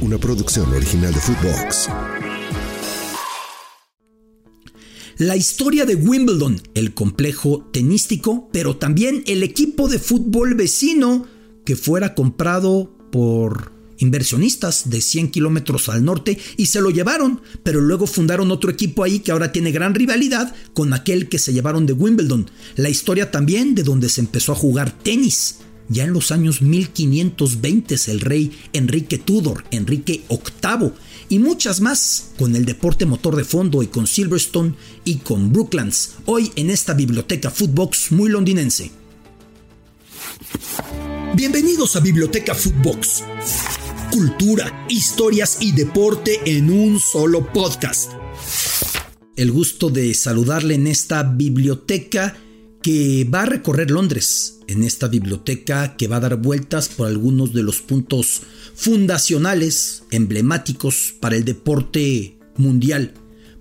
una producción original de Footbox. La historia de Wimbledon, el complejo tenístico, pero también el equipo de fútbol vecino que fuera comprado por inversionistas de 100 kilómetros al norte y se lo llevaron, pero luego fundaron otro equipo ahí que ahora tiene gran rivalidad con aquel que se llevaron de Wimbledon. La historia también de donde se empezó a jugar tenis. Ya en los años 1520 el rey Enrique Tudor, Enrique VIII, y muchas más con el deporte motor de fondo y con Silverstone y con Brooklands, hoy en esta biblioteca Footbox muy londinense. Bienvenidos a Biblioteca Footbox. Cultura, historias y deporte en un solo podcast. El gusto de saludarle en esta biblioteca que va a recorrer Londres, en esta biblioteca que va a dar vueltas por algunos de los puntos fundacionales, emblemáticos para el deporte mundial,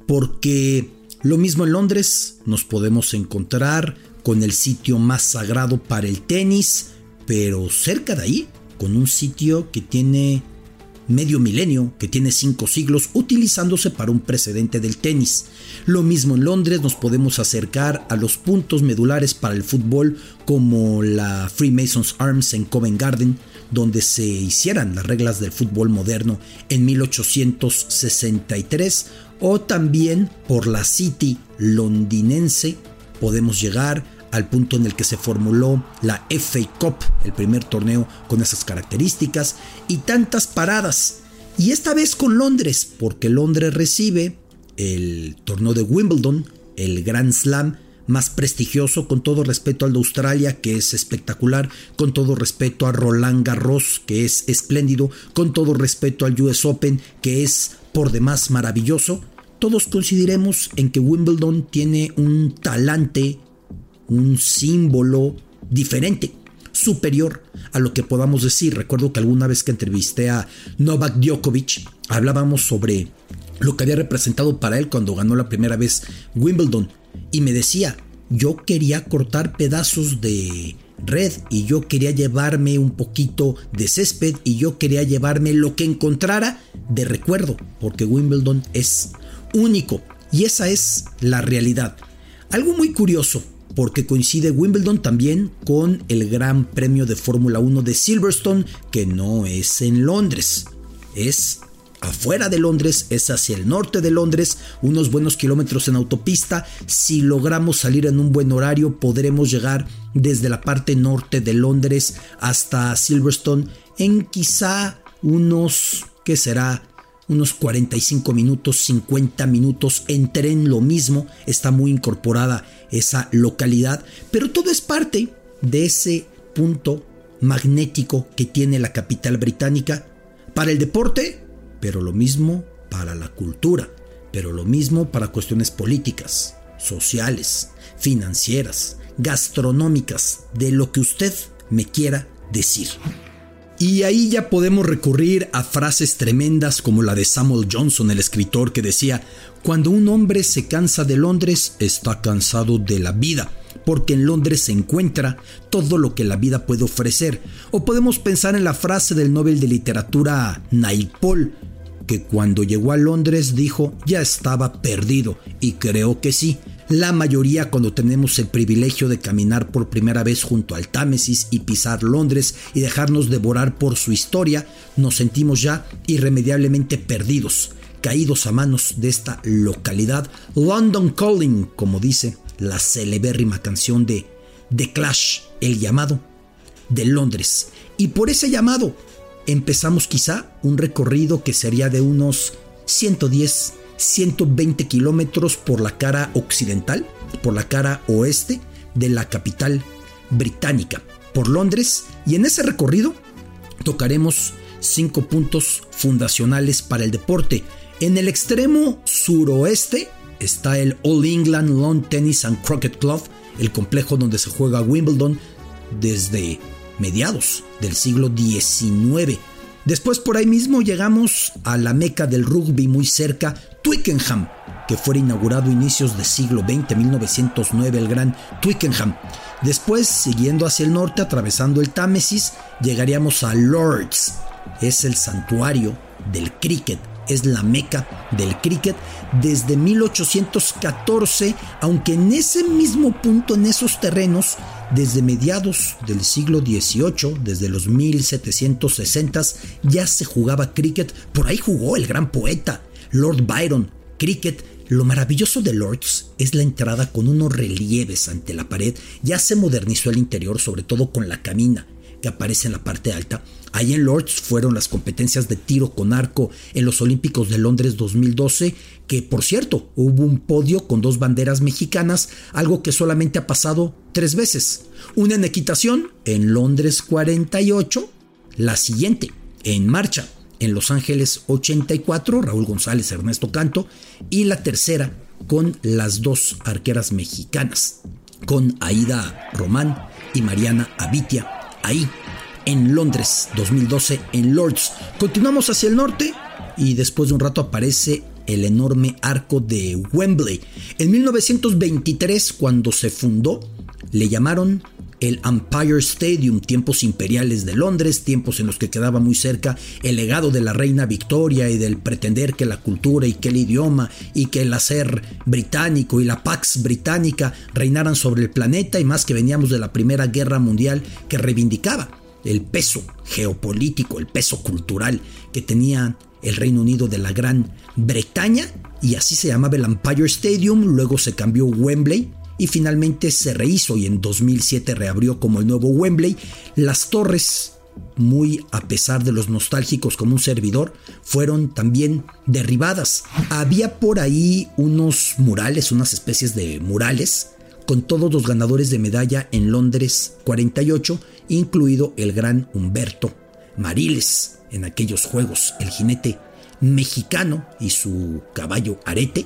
porque lo mismo en Londres nos podemos encontrar con el sitio más sagrado para el tenis, pero cerca de ahí, con un sitio que tiene medio milenio, que tiene cinco siglos, utilizándose para un precedente del tenis. Lo mismo en Londres nos podemos acercar a los puntos medulares para el fútbol como la Freemasons Arms en Covent Garden, donde se hicieran las reglas del fútbol moderno en 1863, o también por la City londinense podemos llegar al punto en el que se formuló la FA Cup, el primer torneo con esas características, y tantas paradas. Y esta vez con Londres, porque Londres recibe el torneo de Wimbledon, el Grand Slam más prestigioso, con todo respeto al de Australia, que es espectacular, con todo respeto a Roland Garros, que es espléndido, con todo respeto al US Open, que es por demás maravilloso. Todos coincidiremos en que Wimbledon tiene un talante un símbolo diferente, superior a lo que podamos decir. Recuerdo que alguna vez que entrevisté a Novak Djokovic, hablábamos sobre lo que había representado para él cuando ganó la primera vez Wimbledon y me decía, yo quería cortar pedazos de red y yo quería llevarme un poquito de césped y yo quería llevarme lo que encontrara de recuerdo, porque Wimbledon es único y esa es la realidad. Algo muy curioso, porque coincide Wimbledon también con el Gran Premio de Fórmula 1 de Silverstone, que no es en Londres, es afuera de Londres, es hacia el norte de Londres, unos buenos kilómetros en autopista. Si logramos salir en un buen horario, podremos llegar desde la parte norte de Londres hasta Silverstone en quizá unos, ¿qué será? unos 45 minutos, 50 minutos en tren, lo mismo, está muy incorporada esa localidad, pero todo es parte de ese punto magnético que tiene la capital británica para el deporte, pero lo mismo para la cultura, pero lo mismo para cuestiones políticas, sociales, financieras, gastronómicas, de lo que usted me quiera decir. Y ahí ya podemos recurrir a frases tremendas como la de Samuel Johnson, el escritor, que decía, cuando un hombre se cansa de Londres, está cansado de la vida, porque en Londres se encuentra todo lo que la vida puede ofrecer. O podemos pensar en la frase del Nobel de Literatura Naipaul, que cuando llegó a Londres dijo ya estaba perdido, y creo que sí, la mayoría cuando tenemos el privilegio de caminar por primera vez junto al Támesis y pisar Londres y dejarnos devorar por su historia, nos sentimos ya irremediablemente perdidos, caídos a manos de esta localidad, London Calling, como dice la celebérrima canción de The Clash, el llamado de Londres. Y por ese llamado empezamos quizá un recorrido que sería de unos 110 120 kilómetros por la cara occidental, por la cara oeste de la capital británica, por Londres, y en ese recorrido tocaremos cinco puntos fundacionales para el deporte. En el extremo suroeste está el All England Lawn Tennis and Croquet Club, el complejo donde se juega Wimbledon desde mediados del siglo XIX. Después por ahí mismo llegamos a la meca del rugby muy cerca, Twickenham, que fue inaugurado a inicios del siglo XX, 1909, el gran Twickenham. Después, siguiendo hacia el norte, atravesando el Támesis, llegaríamos a Lords. Es el santuario del cricket, es la meca del cricket desde 1814, aunque en ese mismo punto, en esos terrenos, desde mediados del siglo XVIII, desde los 1760, ya se jugaba cricket. Por ahí jugó el gran poeta Lord Byron. Cricket lo maravilloso de Lords es la entrada con unos relieves ante la pared. Ya se modernizó el interior, sobre todo con la camina que aparece en la parte alta. Ahí en Lords fueron las competencias de tiro con arco en los Olímpicos de Londres 2012, que por cierto hubo un podio con dos banderas mexicanas, algo que solamente ha pasado tres veces. Una en equitación en Londres 48, la siguiente en marcha en Los Ángeles 84, Raúl González, Ernesto Canto, y la tercera con las dos arqueras mexicanas, con Aida Román y Mariana Abitia, ahí en Londres 2012 en Lords. Continuamos hacia el norte y después de un rato aparece el enorme arco de Wembley. En 1923, cuando se fundó, le llamaron el Empire Stadium, tiempos imperiales de Londres, tiempos en los que quedaba muy cerca el legado de la reina Victoria y del pretender que la cultura y que el idioma y que el hacer británico y la Pax británica reinaran sobre el planeta y más que veníamos de la Primera Guerra Mundial que reivindicaba el peso geopolítico, el peso cultural que tenía el Reino Unido de la Gran Bretaña y así se llamaba el Empire Stadium, luego se cambió Wembley y finalmente se rehizo y en 2007 reabrió como el nuevo Wembley. Las torres, muy a pesar de los nostálgicos como un servidor, fueron también derribadas. Había por ahí unos murales, unas especies de murales, con todos los ganadores de medalla en Londres 48, incluido el gran Humberto Mariles en aquellos juegos, el jinete mexicano y su caballo arete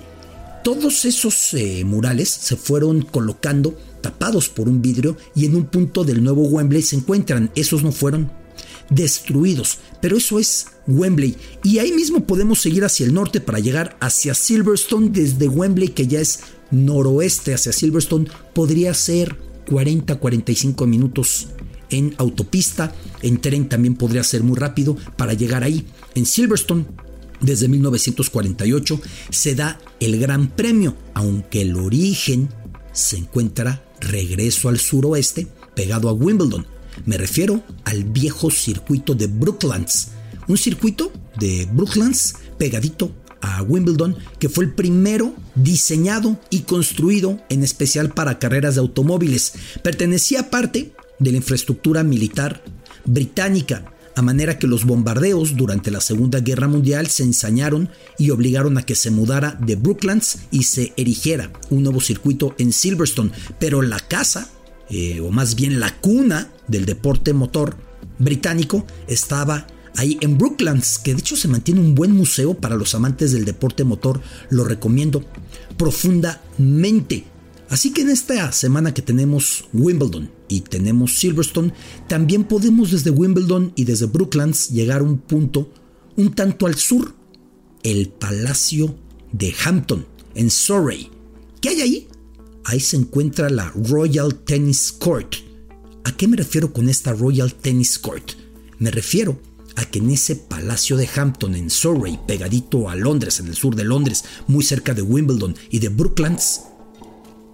todos esos eh, murales se fueron colocando tapados por un vidrio y en un punto del nuevo Wembley se encuentran. Esos no fueron destruidos, pero eso es Wembley. Y ahí mismo podemos seguir hacia el norte para llegar hacia Silverstone desde Wembley, que ya es noroeste hacia Silverstone. Podría ser 40-45 minutos en autopista. En tren también podría ser muy rápido para llegar ahí. En Silverstone desde 1948 se da el Gran Premio, aunque el origen se encuentra regreso al suroeste, pegado a Wimbledon. Me refiero al viejo circuito de Brooklands, un circuito de Brooklands pegadito a Wimbledon, que fue el primero diseñado y construido en especial para carreras de automóviles. Pertenecía parte de la infraestructura militar británica a manera que los bombardeos durante la Segunda Guerra Mundial se ensañaron y obligaron a que se mudara de Brooklands y se erigiera un nuevo circuito en Silverstone, pero la casa, eh, o más bien la cuna del deporte motor británico, estaba ahí en Brooklands, que de hecho se mantiene un buen museo para los amantes del deporte motor, lo recomiendo profundamente. Así que en esta semana que tenemos Wimbledon y tenemos Silverstone, también podemos desde Wimbledon y desde Brooklands llegar a un punto un tanto al sur, el Palacio de Hampton, en Surrey. ¿Qué hay ahí? Ahí se encuentra la Royal Tennis Court. ¿A qué me refiero con esta Royal Tennis Court? Me refiero a que en ese Palacio de Hampton, en Surrey, pegadito a Londres, en el sur de Londres, muy cerca de Wimbledon y de Brooklands,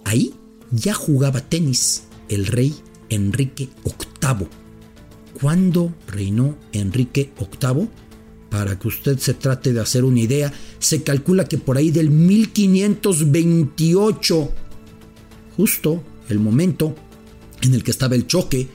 Ahí ya jugaba tenis el rey Enrique VIII. ¿Cuándo reinó Enrique VIII? Para que usted se trate de hacer una idea, se calcula que por ahí del 1528, justo el momento en el que estaba el choque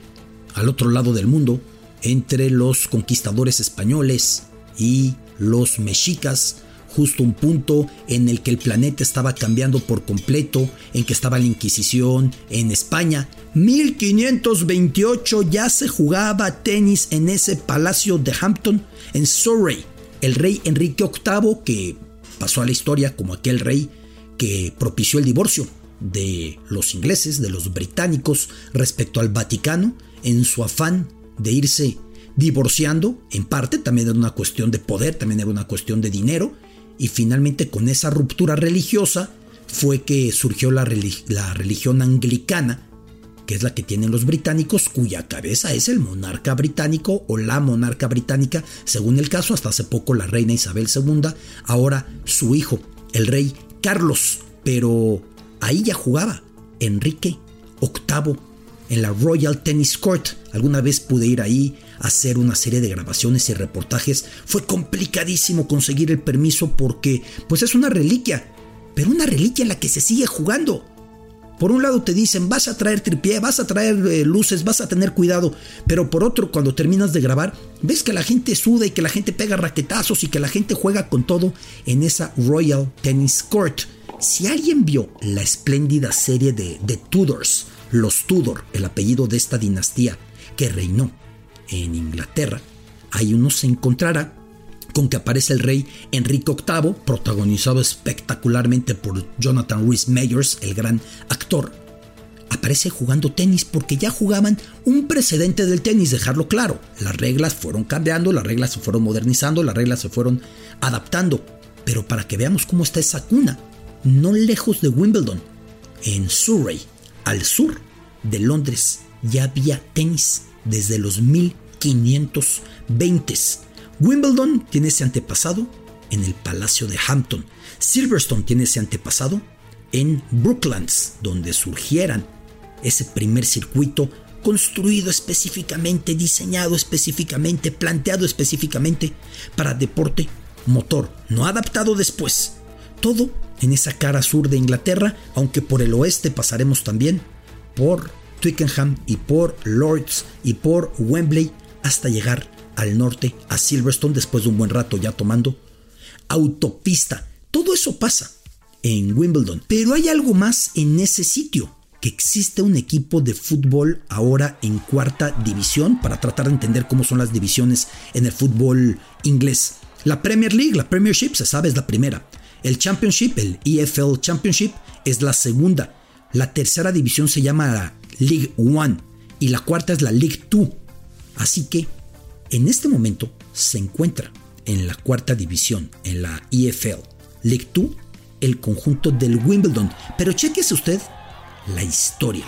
al otro lado del mundo entre los conquistadores españoles y los mexicas, justo un punto en el que el planeta estaba cambiando por completo, en que estaba la Inquisición en España. 1528 ya se jugaba tenis en ese palacio de Hampton, en Surrey. El rey Enrique VIII, que pasó a la historia como aquel rey que propició el divorcio de los ingleses, de los británicos respecto al Vaticano, en su afán de irse divorciando, en parte también era una cuestión de poder, también era una cuestión de dinero, y finalmente con esa ruptura religiosa fue que surgió la, religión anglicana que es la que tienen los británicos, cuya cabeza es el monarca británico o la monarca británica, según el caso, hasta hace poco la reina Isabel II, ahora su hijo, el rey Carlos, pero ahí ya jugaba Enrique VIII en la Royal Tennis Court. Alguna vez pude ir ahí a hacer una serie de grabaciones y reportajes. Fue complicadísimo conseguir el permiso porque pues es una reliquia, pero una reliquia en la que se sigue jugando. Por un lado te dicen, vas a traer tripié, vas a traer eh, luces, vas a tener cuidado, pero por otro, cuando terminas de grabar, ves que la gente suda y que la gente pega raquetazos y que la gente juega con todo en esa Royal Tennis Court. Si alguien vio la espléndida serie de The Tudors, los Tudor, el apellido de esta dinastía que reinó en Inglaterra, ahí uno se encontrará con que aparece el rey Enrique VIII, protagonizado espectacularmente por Jonathan Rhys Meyers, el gran actor. Aparece jugando tenis porque ya jugaban un precedente del tenis, dejarlo claro. Las reglas fueron cambiando, las reglas se fueron modernizando, las reglas se fueron adaptando. Pero para que veamos cómo está esa cuna, no lejos de Wimbledon, en Surrey, al sur de Londres, ya había tenis desde los 1520s Wimbledon tiene ese antepasado en el Palacio de Hampton. Silverstone tiene ese antepasado en Brooklands, donde surgieran ese primer circuito construido específicamente, diseñado específicamente, planteado específicamente para deporte motor, no adaptado después. Todo en esa cara sur de Inglaterra, aunque por el oeste pasaremos también por Twickenham y por Lords y por Wembley hasta llegar al norte, a Silverstone, después de un buen rato ya tomando autopista. Todo eso pasa en Wimbledon. Pero hay algo más en ese sitio, que existe un equipo de fútbol ahora en cuarta división, para tratar de entender cómo son las divisiones en el fútbol inglés. La Premier League, la Premiership, se sabe, es la primera. El Championship, el EFL Championship, es la segunda. La tercera división se llama la League One y la cuarta es la League Two. Así que en este momento se encuentra en la cuarta división, en la EFL, League 2, el conjunto del Wimbledon. Pero chequese usted la historia.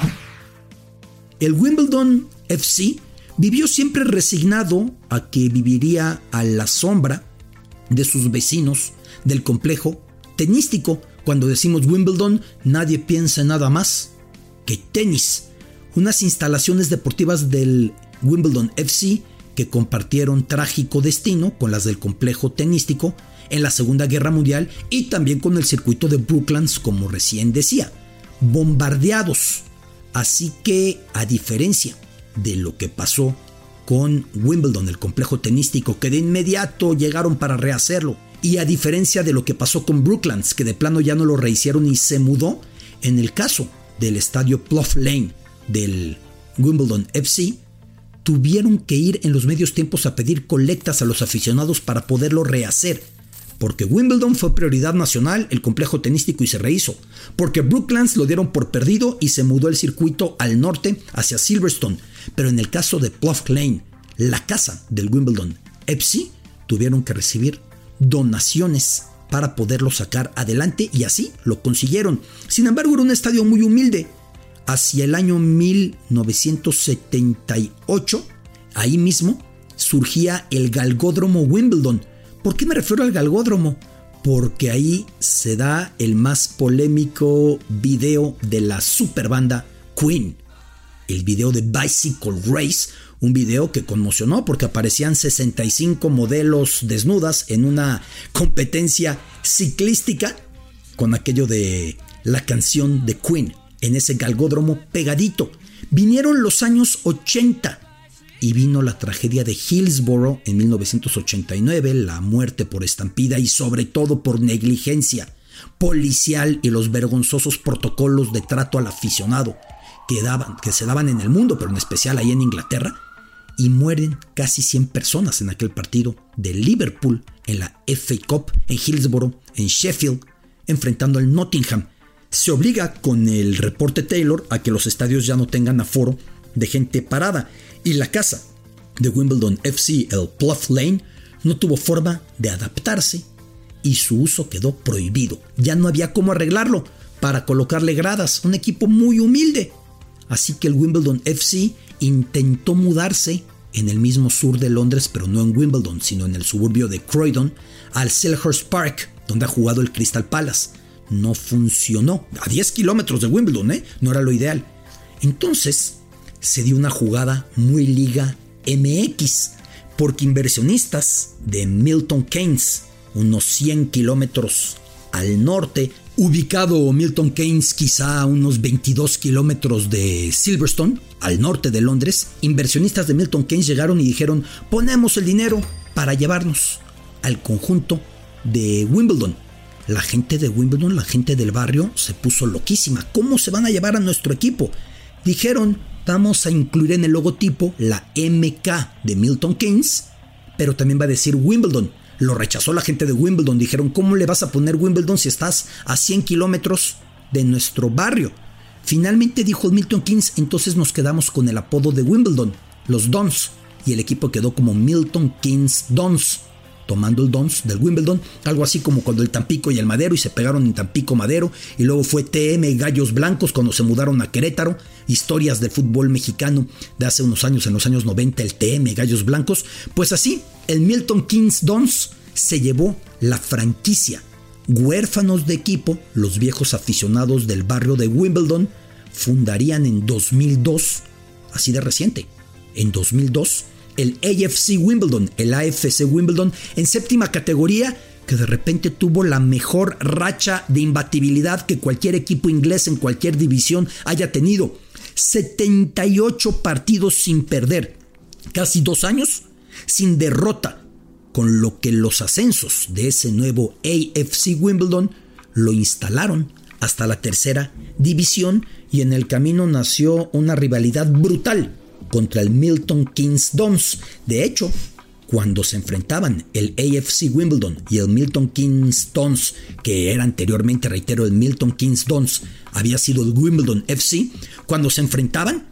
El Wimbledon FC vivió siempre resignado a que viviría a la sombra de sus vecinos del complejo tenístico. Cuando decimos Wimbledon, nadie piensa nada más que tenis. Unas instalaciones deportivas del Wimbledon FC que compartieron trágico destino con las del complejo tenístico en la Segunda Guerra Mundial y también con el circuito de Brooklands, como recién decía, bombardeados. Así que, a diferencia de lo que pasó con Wimbledon, el complejo tenístico, que de inmediato llegaron para rehacerlo, y a diferencia de lo que pasó con Brooklands, que de plano ya no lo rehicieron y se mudó, en el caso del estadio Plough Lane del Wimbledon FC, tuvieron que ir en los medios tiempos a pedir colectas a los aficionados para poderlo rehacer. Porque Wimbledon fue prioridad nacional, el complejo tenístico y se rehizo. Porque Brooklands lo dieron por perdido y se mudó el circuito al norte hacia Silverstone. Pero en el caso de Plough Lane, la casa del Wimbledon FC, tuvieron que recibir donaciones para poderlo sacar adelante y así lo consiguieron. Sin embargo, era un estadio muy humilde hacia el año 1978, ahí mismo, surgía el Galgódromo Wimbledon. ¿Por qué me refiero al Galgódromo? Porque ahí se da el más polémico video de la superbanda Queen. El video de Bicycle Race, un video que conmocionó porque aparecían 65 modelos desnudas en una competencia ciclística con aquello de la canción de Queen en ese galgódromo pegadito. Vinieron los años 80 y vino la tragedia de Hillsborough en 1989, la muerte por estampida y sobre todo por negligencia policial y los vergonzosos protocolos de trato al aficionado que, daban, que se daban en el mundo, pero en especial ahí en Inglaterra, y mueren casi 100 personas en aquel partido de Liverpool en la FA Cup en Hillsborough, en Sheffield, enfrentando al Nottingham se obliga con el reporte Taylor a que los estadios ya no tengan aforo de gente parada y la casa de Wimbledon FC, el Plough Lane, no tuvo forma de adaptarse y su uso quedó prohibido. Ya no había cómo arreglarlo para colocarle gradas, un equipo muy humilde. Así que el Wimbledon FC intentó mudarse en el mismo sur de Londres, pero no en Wimbledon, sino en el suburbio de Croydon, al Selhurst Park, donde ha jugado el Crystal Palace. No funcionó. A 10 kilómetros de Wimbledon, ¿eh? No era lo ideal. Entonces, se dio una jugada muy liga MX, porque inversionistas de Milton Keynes, unos 100 kilómetros al norte, ubicado Milton Keynes quizá a unos 22 kilómetros de Silverstone, al norte de Londres, inversionistas de Milton Keynes llegaron y dijeron, ponemos el dinero para llevarnos al conjunto de Wimbledon. La gente de Wimbledon, la gente del barrio, se puso loquísima. ¿Cómo se van a llevar a nuestro equipo? Dijeron, vamos a incluir en el logotipo la MK de Milton Keynes, pero también va a decir Wimbledon. Lo rechazó la gente de Wimbledon. Dijeron, ¿cómo le vas a poner Wimbledon si estás a 100 kilómetros de nuestro barrio? Finalmente dijo Milton Keynes, entonces nos quedamos con el apodo de Wimbledon, los Dons, y el equipo quedó como Milton Keynes Dons tomando el Dons del Wimbledon, algo así como cuando el Tampico y el Madero y se pegaron en Tampico Madero, y luego fue TM Gallos Blancos cuando se mudaron a Querétaro, historias del fútbol mexicano de hace unos años, en los años 90, el TM Gallos Blancos, pues así, el Milton Keynes Dons se llevó la franquicia. Huérfanos de equipo, los viejos aficionados del barrio de Wimbledon fundarían en 2002, así de reciente, en 2002, el AFC Wimbledon, el AFC Wimbledon en séptima categoría que de repente tuvo la mejor racha de imbatibilidad que cualquier equipo inglés en cualquier división haya tenido. 78 partidos sin perder, casi dos años sin derrota, con lo que los ascensos de ese nuevo AFC Wimbledon lo instalaron hasta la tercera división y en el camino nació una rivalidad brutal contra el Milton Keynes Dons. De hecho, cuando se enfrentaban el AFC Wimbledon y el Milton Keynes Dons, que era anteriormente, reitero, el Milton Keynes Dons, había sido el Wimbledon FC, cuando se enfrentaban,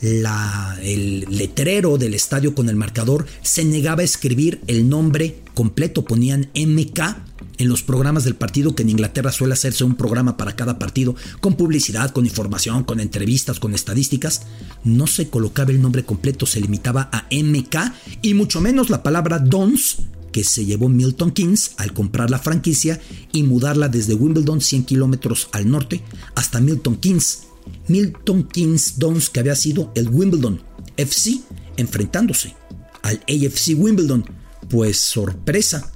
la, el letrero del estadio con el marcador se negaba a escribir el nombre completo, ponían MK en los programas del partido, que en Inglaterra suele hacerse un programa para cada partido, con publicidad, con información, con entrevistas, con estadísticas, no se colocaba el nombre completo, se limitaba a MK y mucho menos la palabra Dons, que se llevó Milton Keynes al comprar la franquicia y mudarla desde Wimbledon 100 kilómetros al norte hasta Milton Keynes. Milton Keynes Dons, que había sido el Wimbledon FC, enfrentándose al AFC Wimbledon. Pues sorpresa,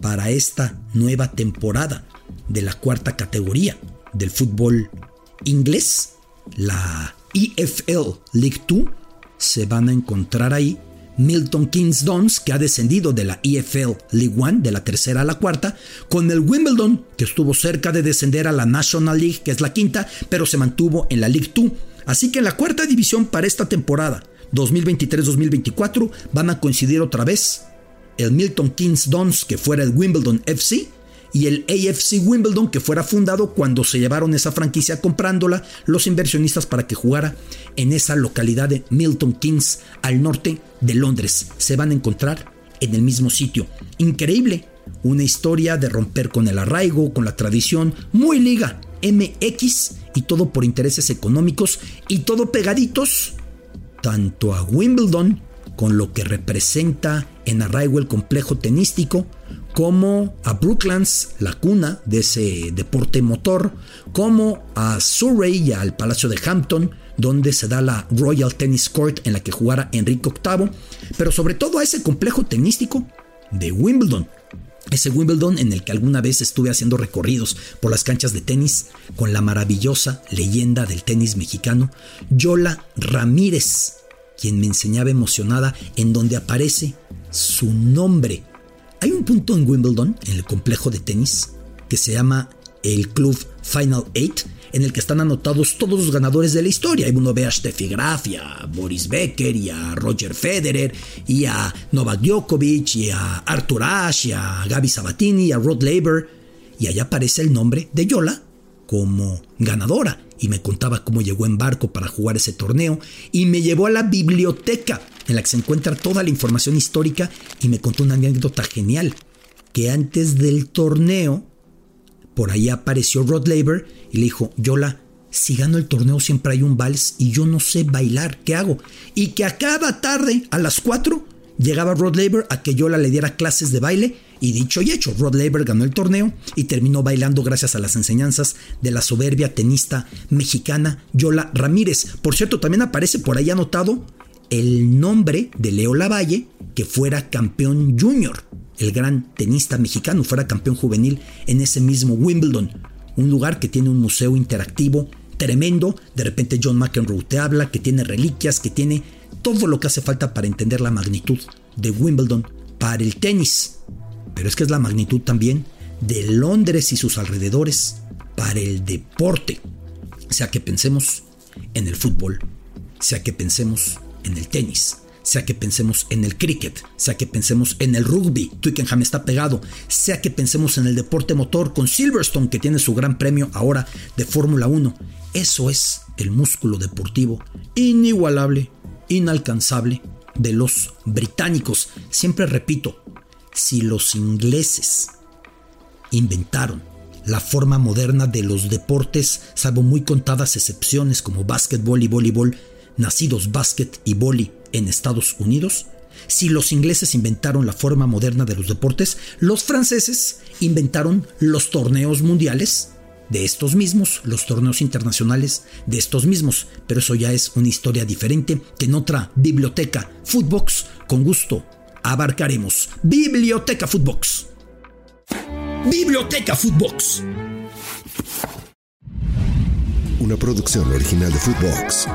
para esta nueva temporada de la cuarta categoría del fútbol inglés, la EFL League 2, se van a encontrar ahí Milton Keynes Dons, que ha descendido de la EFL League 1, de la tercera a la cuarta, con el Wimbledon, que estuvo cerca de descender a la National League, que es la quinta, pero se mantuvo en la League 2. Así que en la cuarta división para esta temporada 2023-2024 van a coincidir otra vez el Milton Keynes Dons, que fuera el Wimbledon FC, y el AFC Wimbledon, que fuera fundado cuando se llevaron esa franquicia comprándola los inversionistas para que jugara en esa localidad de Milton Keynes, al norte de Londres. Se van a encontrar en el mismo sitio. Increíble. Una historia de romper con el arraigo, con la tradición, muy liga, MX y todo por intereses económicos y todo pegaditos tanto a Wimbledon con lo que representa en arraigo el complejo tenístico, como a Brooklands, la cuna de ese deporte motor, como a Surrey y al Palacio de Hampton, donde se da la Royal Tennis Court en la que jugara Enrique VIII, pero sobre todo a ese complejo tenístico de Wimbledon. Ese Wimbledon en el que alguna vez estuve haciendo recorridos por las canchas de tenis con la maravillosa leyenda del tenis mexicano, Yola Ramírez, quien me enseñaba emocionada en donde aparece su nombre. Hay un punto en Wimbledon, en el complejo de tenis, que se llama el Club Final Eight, en el que están anotados todos los ganadores de la historia. Y uno ve a Steffi Graf, a Boris Becker, y a Roger Federer, y a Novak Djokovic, y a Arthur Ashe, y a Gaby Sabatini, y a Rod Laver. Y allá aparece el nombre de Yola como ganadora y me contaba cómo llegó en barco para jugar ese torneo y me llevó a la biblioteca en la que se encuentra toda la información histórica y me contó una anécdota genial que antes del torneo por ahí apareció Rod Laver y le dijo, Yola, si gano el torneo siempre hay un vals y yo no sé bailar, ¿qué hago? Y que a cada tarde, a las 4, llegaba Rod Laver a que yo le diera clases de baile y dicho y hecho, Rod Laver ganó el torneo y terminó bailando gracias a las enseñanzas de la soberbia tenista mexicana Yola Ramírez. Por cierto, también aparece por ahí anotado el nombre de Leo Lavalle, que fuera campeón junior, el gran tenista mexicano, fuera campeón juvenil en ese mismo Wimbledon, un lugar que tiene un museo interactivo tremendo, de repente John McEnroe te habla, que tiene reliquias, que tiene todo lo que hace falta para entender la magnitud de Wimbledon para el tenis. Pero es que es la magnitud también de Londres y sus alrededores para el deporte. Sea que pensemos en el fútbol, sea que pensemos en el tenis, sea que pensemos en el cricket, sea que pensemos en el rugby, Twickenham está pegado, sea que pensemos en el deporte motor con Silverstone que tiene su gran premio ahora de Fórmula 1. Eso es el músculo deportivo inigualable, inalcanzable de los británicos. Siempre repito, si los ingleses inventaron la forma moderna de los deportes, salvo muy contadas excepciones como básquetbol y voleibol, nacidos básquet y boli en Estados Unidos? Si los ingleses inventaron la forma moderna de los deportes, los franceses inventaron los torneos mundiales de estos mismos, los torneos internacionales de estos mismos, pero eso ya es una historia diferente que en otra biblioteca Footbox con gusto abarcaremos. Biblioteca Footbox. Biblioteca Footbox. Una producción original de Footbox.